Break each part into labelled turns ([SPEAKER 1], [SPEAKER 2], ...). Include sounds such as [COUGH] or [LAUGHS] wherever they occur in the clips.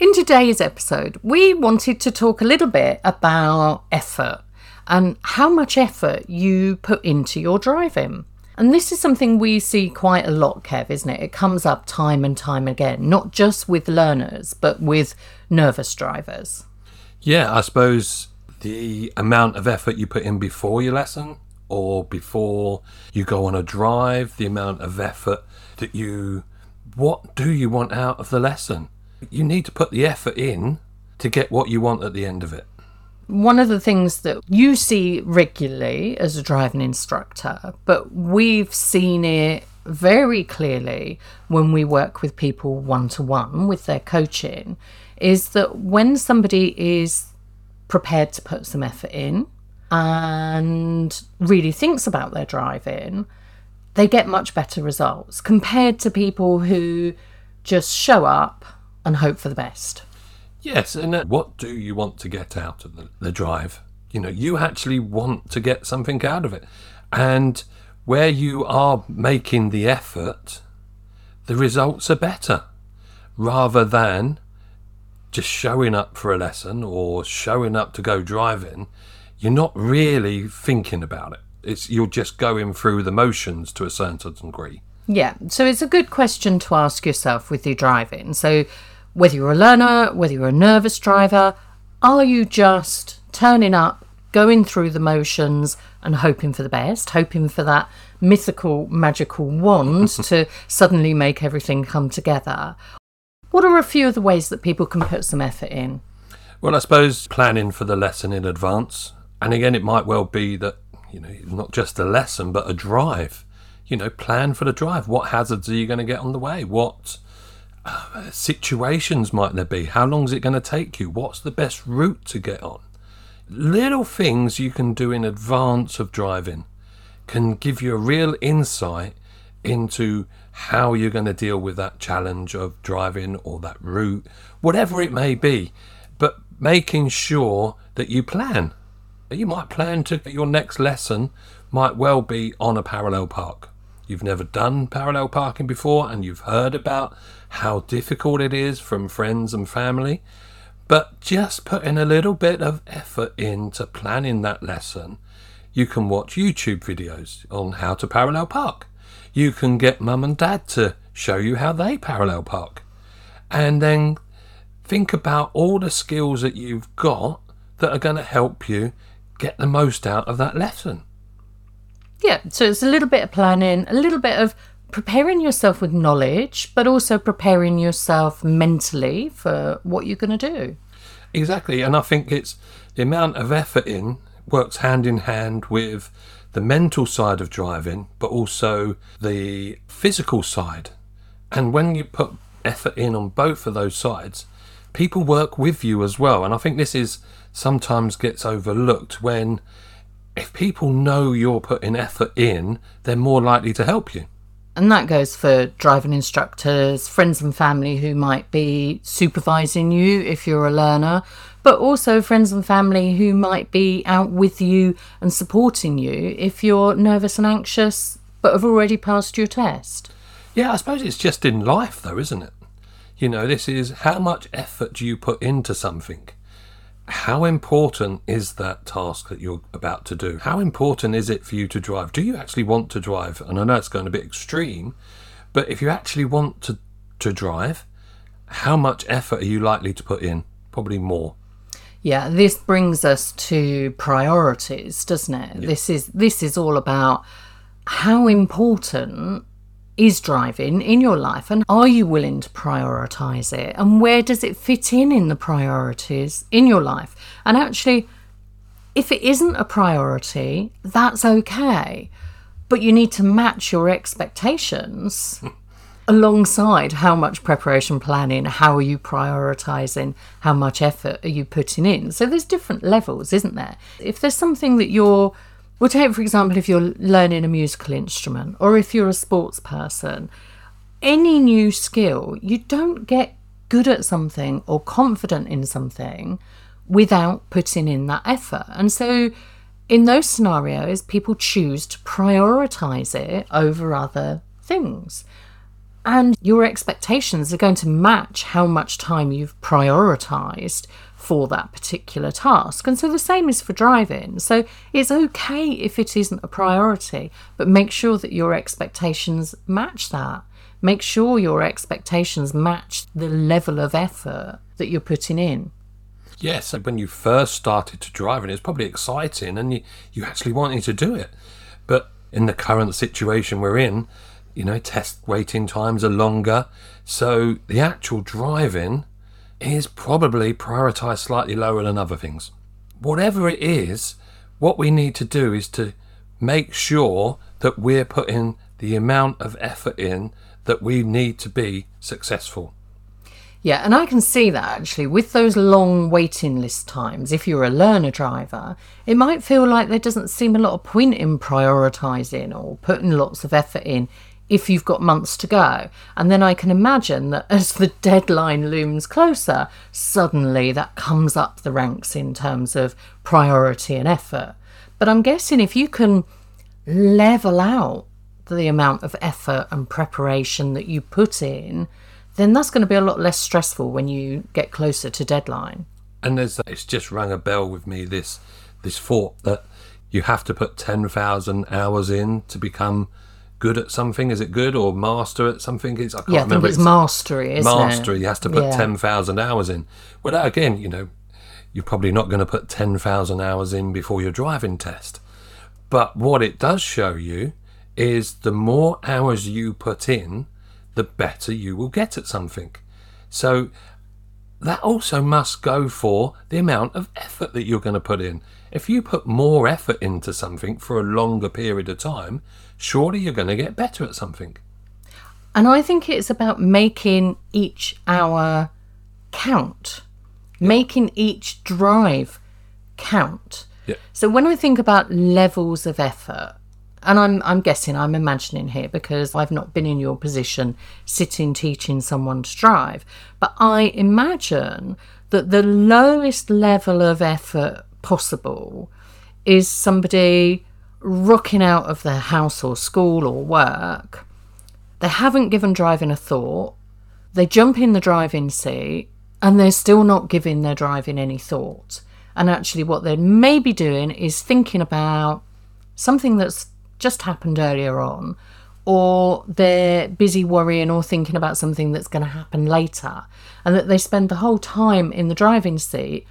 [SPEAKER 1] In today's episode, we wanted to talk a little bit about effort and how much effort you put into your driving. And this is something we see quite a lot, Kev, isn't it? It comes up time and time again, not just with learners, but with nervous drivers.
[SPEAKER 2] Yeah, I suppose the amount of effort you put in before your lesson or before you go on a drive, the amount of effort that you. What do you want out of the lesson? You need to put the effort in to get what you want at the end of it.
[SPEAKER 1] One of the things that you see regularly as a driving instructor, but we've seen it very clearly when we work with people one to one with their coaching, is that when somebody is prepared to put some effort in and really thinks about their driving, they get much better results compared to people who just show up and hope for the best.
[SPEAKER 2] Yes, and uh, what do you want to get out of the, the drive? You know, you actually want to get something out of it. And where you are making the effort, the results are better rather than just showing up for a lesson or showing up to go driving. You're not really thinking about it. It's you're just going through the motions to a certain degree.
[SPEAKER 1] Yeah, so it's a good question to ask yourself with your driving. So, whether you're a learner, whether you're a nervous driver, are you just turning up, going through the motions, and hoping for the best, hoping for that mythical, magical wand [LAUGHS] to suddenly make everything come together? What are a few of the ways that people can put some effort in?
[SPEAKER 2] Well, I suppose planning for the lesson in advance. And again, it might well be that, you know, not just a lesson, but a drive. You know, plan for the drive. What hazards are you going to get on the way? What situations might there be? How long is it going to take you? What's the best route to get on? Little things you can do in advance of driving can give you a real insight into how you're going to deal with that challenge of driving or that route, whatever it may be. But making sure that you plan. You might plan to your next lesson might well be on a parallel park. You've never done parallel parking before and you've heard about how difficult it is from friends and family. But just putting a little bit of effort into planning that lesson, you can watch YouTube videos on how to parallel park you can get mum and dad to show you how they parallel park. And then think about all the skills that you've got that are going to help you get the most out of that lesson.
[SPEAKER 1] Yeah, so it's a little bit of planning, a little bit of preparing yourself with knowledge, but also preparing yourself mentally for what you're going to do.
[SPEAKER 2] Exactly, and I think it's the amount of effort in works hand in hand with the mental side of driving, but also the physical side. And when you put effort in on both of those sides, people work with you as well. And I think this is sometimes gets overlooked when if people know you're putting effort in, they're more likely to help you.
[SPEAKER 1] And that goes for driving instructors, friends and family who might be supervising you if you're a learner, but also friends and family who might be out with you and supporting you if you're nervous and anxious but have already passed your test.
[SPEAKER 2] Yeah, I suppose it's just in life though, isn't it? You know, this is how much effort do you put into something? How important is that task that you're about to do? How important is it for you to drive? Do you actually want to drive? And I know it's going a bit extreme, but if you actually want to, to drive, how much effort are you likely to put in? Probably more.
[SPEAKER 1] Yeah, this brings us to priorities, doesn't it? Yeah. This is this is all about how important is driving in your life and are you willing to prioritize it and where does it fit in in the priorities in your life? And actually if it isn't a priority, that's okay. But you need to match your expectations [LAUGHS] alongside how much preparation planning, how are you prioritizing, how much effort are you putting in. So there's different levels, isn't there? If there's something that you're We'll take, for example, if you're learning a musical instrument or if you're a sports person, any new skill, you don't get good at something or confident in something without putting in that effort. And so, in those scenarios, people choose to prioritize it over other things. And your expectations are going to match how much time you've prioritized for that particular task. And so the same is for driving. So it's okay if it isn't a priority, but make sure that your expectations match that. Make sure your expectations match the level of effort that you're putting in.
[SPEAKER 2] Yes, when you first started to drive, and it's probably exciting and you, you actually wanted to do it. But in the current situation we're in, you know, test waiting times are longer. So the actual driving is probably prioritized slightly lower than other things. Whatever it is, what we need to do is to make sure that we're putting the amount of effort in that we need to be successful.
[SPEAKER 1] Yeah, and I can see that actually with those long waiting list times. If you're a learner driver, it might feel like there doesn't seem a lot of point in prioritizing or putting lots of effort in if you've got months to go. And then I can imagine that as the [LAUGHS] deadline looms closer, suddenly that comes up the ranks in terms of priority and effort. But I'm guessing if you can level out the amount of effort and preparation that you put in, then that's going to be a lot less stressful when you get closer to deadline.
[SPEAKER 2] And there's it's just rang a bell with me this this thought that you have to put 10,000 hours in to become good at something. Is it good or master at something? It's, I can't
[SPEAKER 1] yeah, I
[SPEAKER 2] remember.
[SPEAKER 1] think it's mastery, isn't it?
[SPEAKER 2] mastery.
[SPEAKER 1] it?
[SPEAKER 2] You has to put
[SPEAKER 1] Yeah.
[SPEAKER 2] 10,000 hours in. Well, that, again, you know, you're probably not going to put 10,000 hours in before your driving test. But what it does show you is the more hours you put in, the better you will get at something. So that also must go for the amount of effort that you're going to put in. If you put more effort into something for a longer period of time, surely you're going to get better at something.
[SPEAKER 1] And I think it's about making each hour count, making each drive count.
[SPEAKER 2] Yeah.
[SPEAKER 1] So when I think about levels of effort, and I'm I'm guessing I'm imagining here because I've not been in your position sitting teaching someone to drive, but I imagine that the lowest level of effort possible is somebody rocking out of their house or school or work. They haven't given driving a thought. They jump in the driving seat and they're still not giving their driving any thought. And actually, what they may be doing is thinking about something that's just happened earlier on, or they're busy worrying or thinking about something that's going to happen later, and that they spend the whole time in the driving seat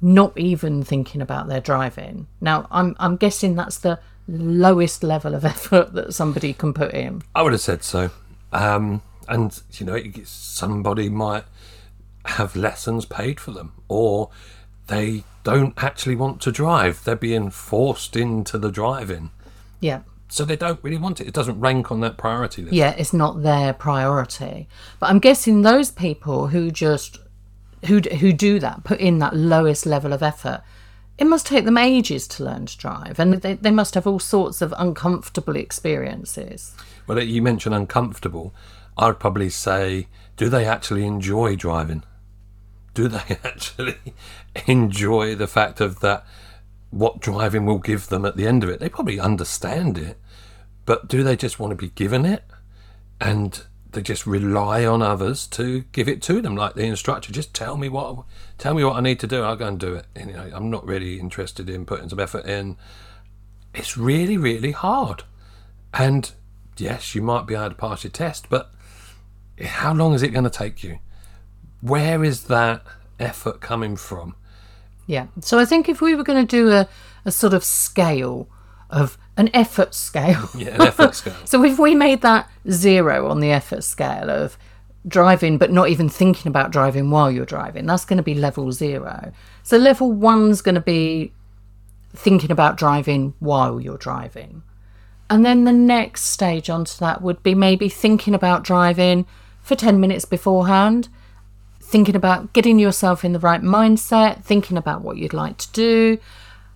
[SPEAKER 1] not even thinking about their driving. Now, I'm I'm guessing that's the lowest level of [LAUGHS] effort that somebody can put in.
[SPEAKER 2] I would have said so. Um, and, you know, somebody might have lessons paid for them, or they don't actually want to drive. They're being forced into the driving.
[SPEAKER 1] Yeah.
[SPEAKER 2] So they don't really want it. It doesn't rank on that priority list.
[SPEAKER 1] Yeah, it's not their priority. But I'm guessing those people who just who who do that, put in that lowest level of effort, it must take them ages to learn to drive, and they, they must have all sorts of uncomfortable experiences.
[SPEAKER 2] Well, you mentioned uncomfortable. I'd probably say, do they actually enjoy driving? Do they [LAUGHS] actually enjoy the fact of that? What driving will give them at the end of it? They probably understand it, but do they just want to be given it? And they just rely on others to give it to them, like the instructor. Just tell me what, tell me what I need to do. I'll go and do it. And, you know, I'm not really interested in putting some effort in. It's really, really hard. And yes, you might be able to pass your test, but how long is it going to take you? Where is that effort coming from?
[SPEAKER 1] Yeah. So I think if we were going to do a, a sort of scale of an effort scale. [LAUGHS]
[SPEAKER 2] Yeah, an effort scale. [LAUGHS]
[SPEAKER 1] So if we made that zero on the effort scale of driving but not even thinking about driving while you're driving, that's going to be level zero. So level one's going to be thinking about driving while you're driving. And then the next stage onto that would be maybe thinking about driving for 10 minutes beforehand, thinking about getting yourself in the right mindset, thinking about what you'd like to do,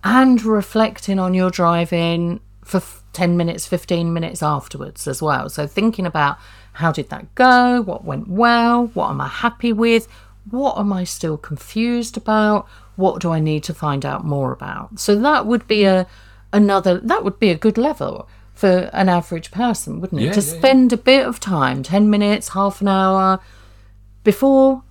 [SPEAKER 1] and reflecting on your driving for f- 10 minutes, 15 minutes afterwards as well. So thinking about how did that go? What went well? What am I happy with? What am I still confused about? What do I need to find out more about? So that would be a another that would be a good level for an average person, wouldn't it?
[SPEAKER 2] Yeah,
[SPEAKER 1] to
[SPEAKER 2] yeah, yeah.
[SPEAKER 1] spend a bit of time, 10 minutes, half an hour before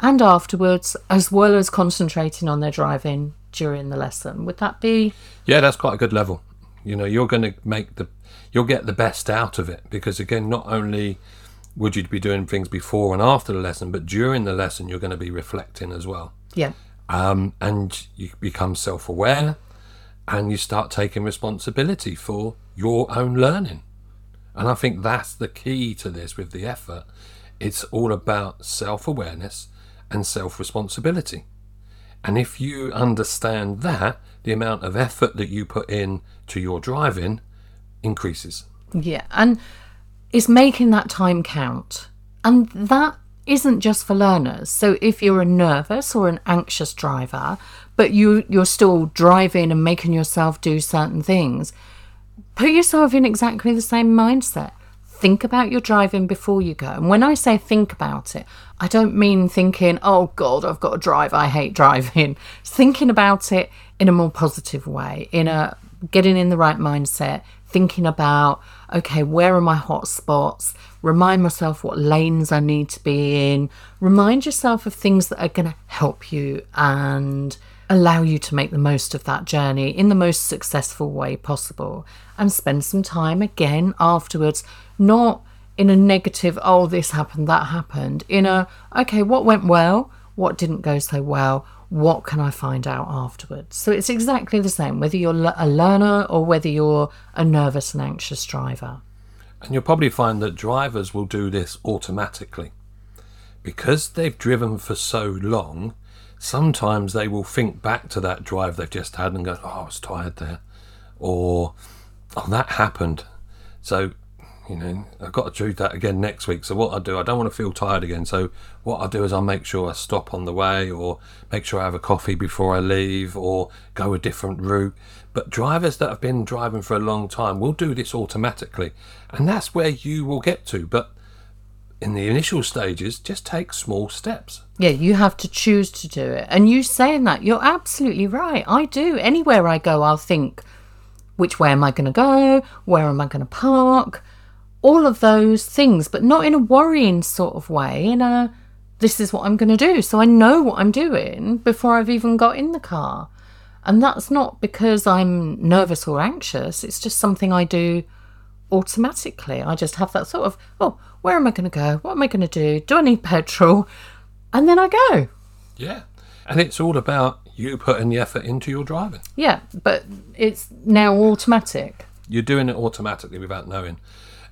[SPEAKER 1] and afterwards, as well as concentrating on their driving during the lesson. Would that be
[SPEAKER 2] Yeah, that's quite a good level. You know, you're going to make the, you'll get the best out of it because again, not only would you be doing things before and after the lesson, but during the lesson, you're going to be reflecting as well.
[SPEAKER 1] yeah.
[SPEAKER 2] Um, and you become self aware and you start taking responsibility for your own learning. And I think that's the key to this with the effort. It's all about self awareness and self responsibility. And if you understand that, the amount of effort that you put in to your driving increases.
[SPEAKER 1] Yeah, and it's making that time count. And that isn't just for learners. So if you're a nervous or an anxious driver, but you you're still driving and making yourself do certain things, put yourself in exactly the same mindset. Think about your driving before you go. And when I say think about it, I don't mean thinking, oh God, I've got to drive, I hate driving. Thinking about it in a more positive way, in a getting in the right mindset, thinking about, okay, where are my hot spots? Remind myself what lanes I need to be in. Remind yourself of things that are going to help you and allow you to make the most of that journey in the most successful way possible. And spend some time again afterwards, not in a negative, oh, this happened, that happened, in a, okay, what went well? What didn't go so well? What can I find out afterwards? So it's exactly the same, whether you're a learner or whether you're a nervous and anxious driver.
[SPEAKER 2] And you'll probably find that drivers will do this automatically. Because they've driven for so long, sometimes they will think back to that drive they've just had and go, oh, I was tired there. Or, oh, that happened. So, you know, I've got to do that again next week. So, what I do, I don't want to feel tired again. So, what I do is I'll make sure I stop on the way or make sure I have a coffee before I leave or go a different route. But drivers that have been driving for a long time will do this automatically. And that's where you will get to. But in the initial stages, just take small steps.
[SPEAKER 1] Yeah, you have to choose to do it. And you saying that, you're absolutely right. I do. Anywhere I go, I'll think, which way am I going to go? Where am I going to park? All of those things, but not in a worrying sort of way, in a this is what I'm going to do. So I know what I'm doing before I've even got in the car. And that's not because I'm nervous or anxious, it's just something I do automatically. I just have that sort of, oh, where am I going to go? What am I going to do? Do I need petrol? And then I go.
[SPEAKER 2] Yeah. And it's all about you putting the effort into your driving.
[SPEAKER 1] Yeah, but it's now automatic.
[SPEAKER 2] You're doing it automatically without knowing.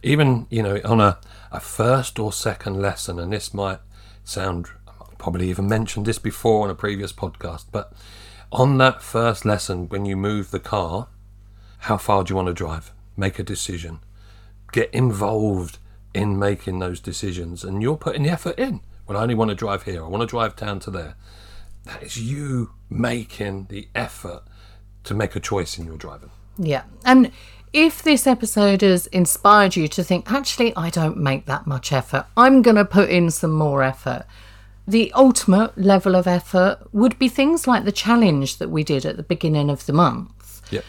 [SPEAKER 2] Even, you know, on a, a first or second lesson, and this might sound, I've probably even mentioned this before on a previous podcast, but on that first lesson, when you move the car, how far do you want to drive? Make a decision. Get involved in making those decisions, and you're putting the effort in. Well, I only want to drive here. I want to drive down to there. That is you making the effort to make a choice in your driving.
[SPEAKER 1] Yeah. And if this episode has inspired you to think, actually, I don't make that much effort, I'm going to put in some more effort. The ultimate level of effort would be things like the challenge that we did at the beginning of the month,
[SPEAKER 2] Yep.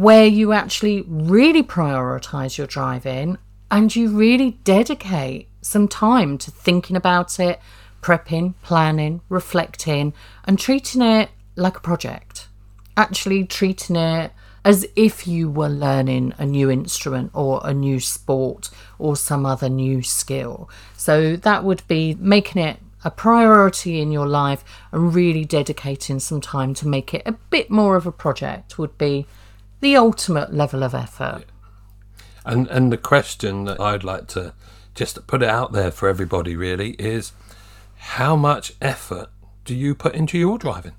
[SPEAKER 1] Where you actually really prioritize your driving and you really dedicate some time to thinking about it, prepping, planning, reflecting, and treating it like a project. Actually, treating it as if you were learning a new instrument or a new sport or some other new skill. So that would be making it a priority in your life and really dedicating some time to make it a bit more of a project would be the ultimate level of effort.
[SPEAKER 2] And and the question that I'd like to just put it out there for everybody really is how much effort do you put into your driving?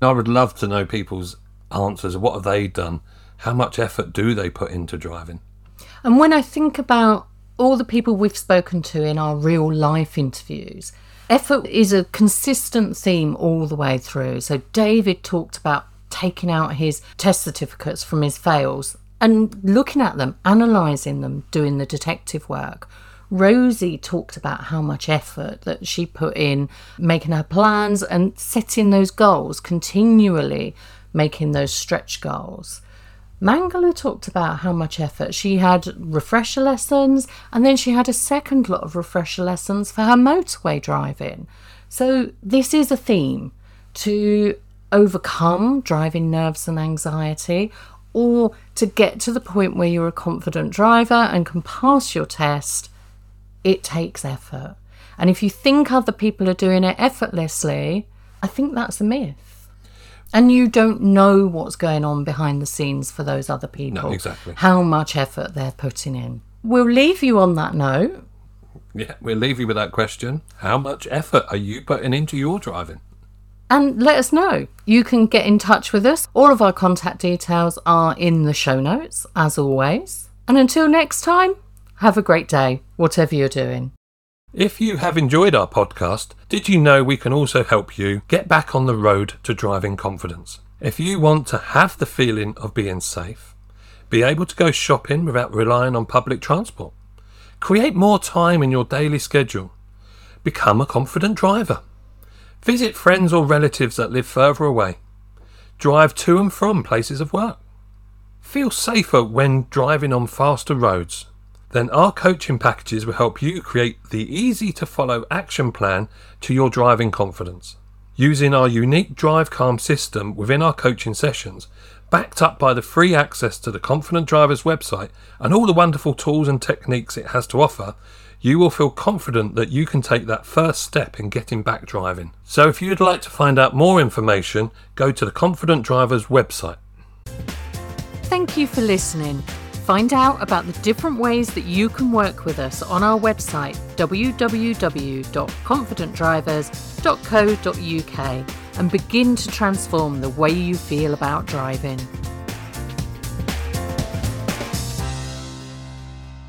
[SPEAKER 2] I would love to know people's answers. What have they done? How much effort do they put into driving?
[SPEAKER 1] And when I think about all the people we've spoken to in our real life interviews, effort is a consistent theme all the way through. So David talked about taking out his test certificates from his fails and looking at them, analysing them, doing the detective work. Rosie talked about how much effort that she put in making her plans and setting those goals, continually making those stretch goals. Mangala talked about how much effort she had refresher lessons and then she had a second lot of refresher lessons for her motorway driving. So, this is a theme to overcome driving nerves and anxiety or to get to the point where you're a confident driver and can pass your test. It takes effort. And if you think other people are doing it effortlessly, I think that's a myth. And you don't know what's going on behind the scenes for those other people.
[SPEAKER 2] No, exactly.
[SPEAKER 1] How much effort they're putting in. We'll leave you on that note.
[SPEAKER 2] Yeah, we'll leave you with that question. How much effort are you putting into your driving?
[SPEAKER 1] And let us know. You can get in touch with us. All of our contact details are in the show notes, as always. And until next time, have a great day, whatever you're doing.
[SPEAKER 2] If you have enjoyed our podcast, did you know we can also help you get back on the road to driving confidence? If you want to have the feeling of being safe, be able to go shopping without relying on public transport, create more time in your daily schedule, become a confident driver, visit friends or relatives that live further away, drive to and from places of work, feel safer when driving on faster roads. Then our coaching packages will help you create the easy to follow action plan to your driving confidence. Using our unique Drive Calm system within our coaching sessions, backed up by the free access to the Confident Drivers website and all the wonderful tools and techniques it has to offer, you will feel confident that you can take that first step in getting back driving. So if you'd like to find out more information, go to the Confident Drivers website.
[SPEAKER 1] Thank you for listening. Find out about the different ways that you can work with us on our website www.confidentdrivers.co.uk and begin to transform the way you feel about driving.